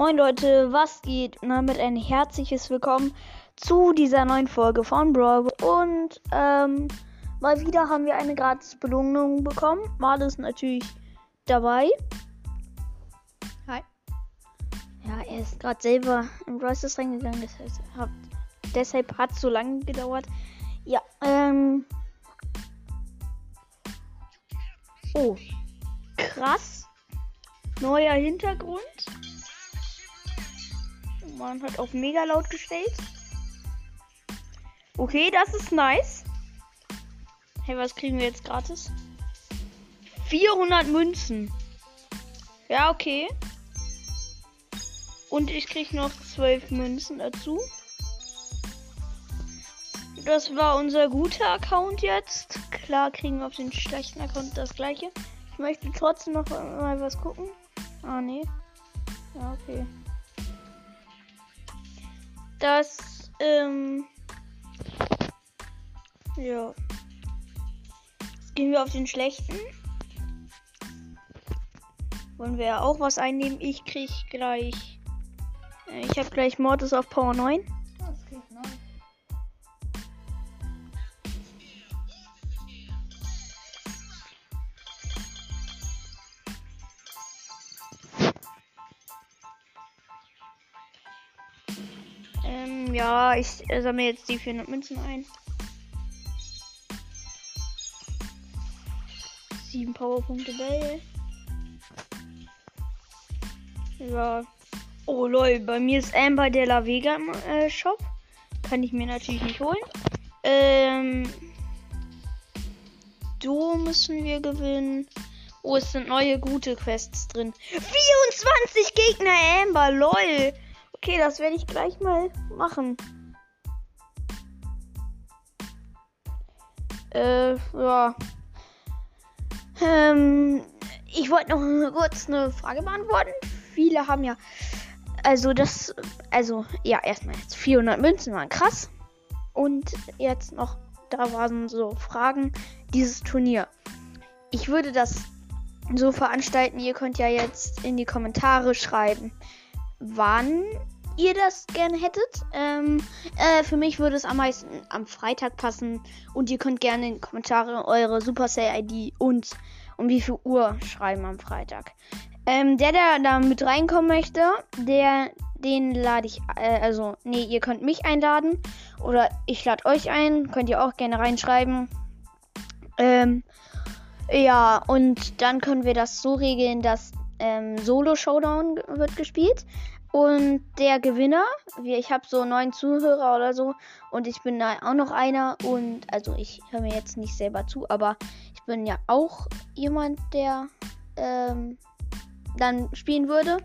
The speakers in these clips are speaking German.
Moin Leute, was geht? Und damit ein herzliches Willkommen zu dieser neuen Folge von Brawl. Und ähm, mal wieder haben wir eine gratis Belohnung bekommen. Mal ist natürlich dabei. Hi. Ja, er ist gerade selber in Brawl Stars reingegangen. Das heißt, hat, deshalb hat es so lange gedauert. Ja, ähm. Oh, krass. Neuer Hintergrund. Man hat auf mega laut gestellt. Okay, das ist nice. Hey, was kriegen wir jetzt gratis? 400 Münzen. Ja, okay. Und ich krieg noch 12 Münzen dazu. Das war unser guter Account jetzt. Klar kriegen wir auf den schlechten Account das gleiche. Ich möchte trotzdem noch mal was gucken. Ah, nee. Ja, okay. Das, ähm. Ja. Jetzt gehen wir auf den schlechten. Wollen wir ja auch was einnehmen? Ich krieg gleich. Äh, ich habe gleich Mortis auf Power 9. Ähm, ja, ich sammle jetzt die 400 Münzen ein. Sieben Powerpunkte Bell. Ja. Oh lol, bei mir ist Amber de la Vega im äh, Shop. Kann ich mir natürlich nicht holen. Ähm. Do müssen wir gewinnen. Oh, es sind neue gute Quests drin. 24 Gegner Amber, lol. Okay, das werde ich gleich mal machen. Äh, ja. Ähm, ich wollte noch kurz eine Frage beantworten. Viele haben ja, also das, also ja, erstmal jetzt 400 Münzen waren krass. Und jetzt noch, da waren so Fragen, dieses Turnier. Ich würde das so veranstalten, ihr könnt ja jetzt in die Kommentare schreiben, wann ihr das gerne hättet. Ähm, äh, für mich würde es am meisten am Freitag passen. Und ihr könnt gerne in die Kommentare eure Supercell-ID und um wie viel Uhr schreiben am Freitag. Ähm, der, der da mit reinkommen möchte, der, den lade ich, äh, also, nee, ihr könnt mich einladen. Oder ich lade euch ein. Könnt ihr auch gerne reinschreiben. Ähm, ja, und dann können wir das so regeln, dass ähm, Solo-Showdown wird gespielt. Und der Gewinner, ich habe so neun Zuhörer oder so und ich bin da auch noch einer und also ich höre mir jetzt nicht selber zu, aber ich bin ja auch jemand, der ähm, dann spielen würde.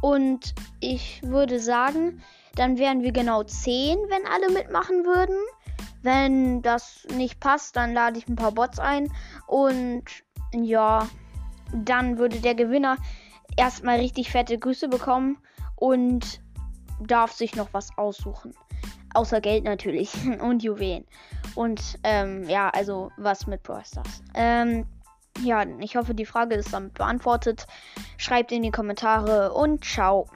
Und ich würde sagen, dann wären wir genau zehn, wenn alle mitmachen würden. Wenn das nicht passt, dann lade ich ein paar Bots ein und ja, dann würde der Gewinner erstmal richtig fette Grüße bekommen und darf sich noch was aussuchen. Außer Geld natürlich und Juwelen. Und ähm, ja, also was mit Brawl Stars. Ähm, ja, ich hoffe, die Frage ist damit beantwortet. Schreibt in die Kommentare und ciao.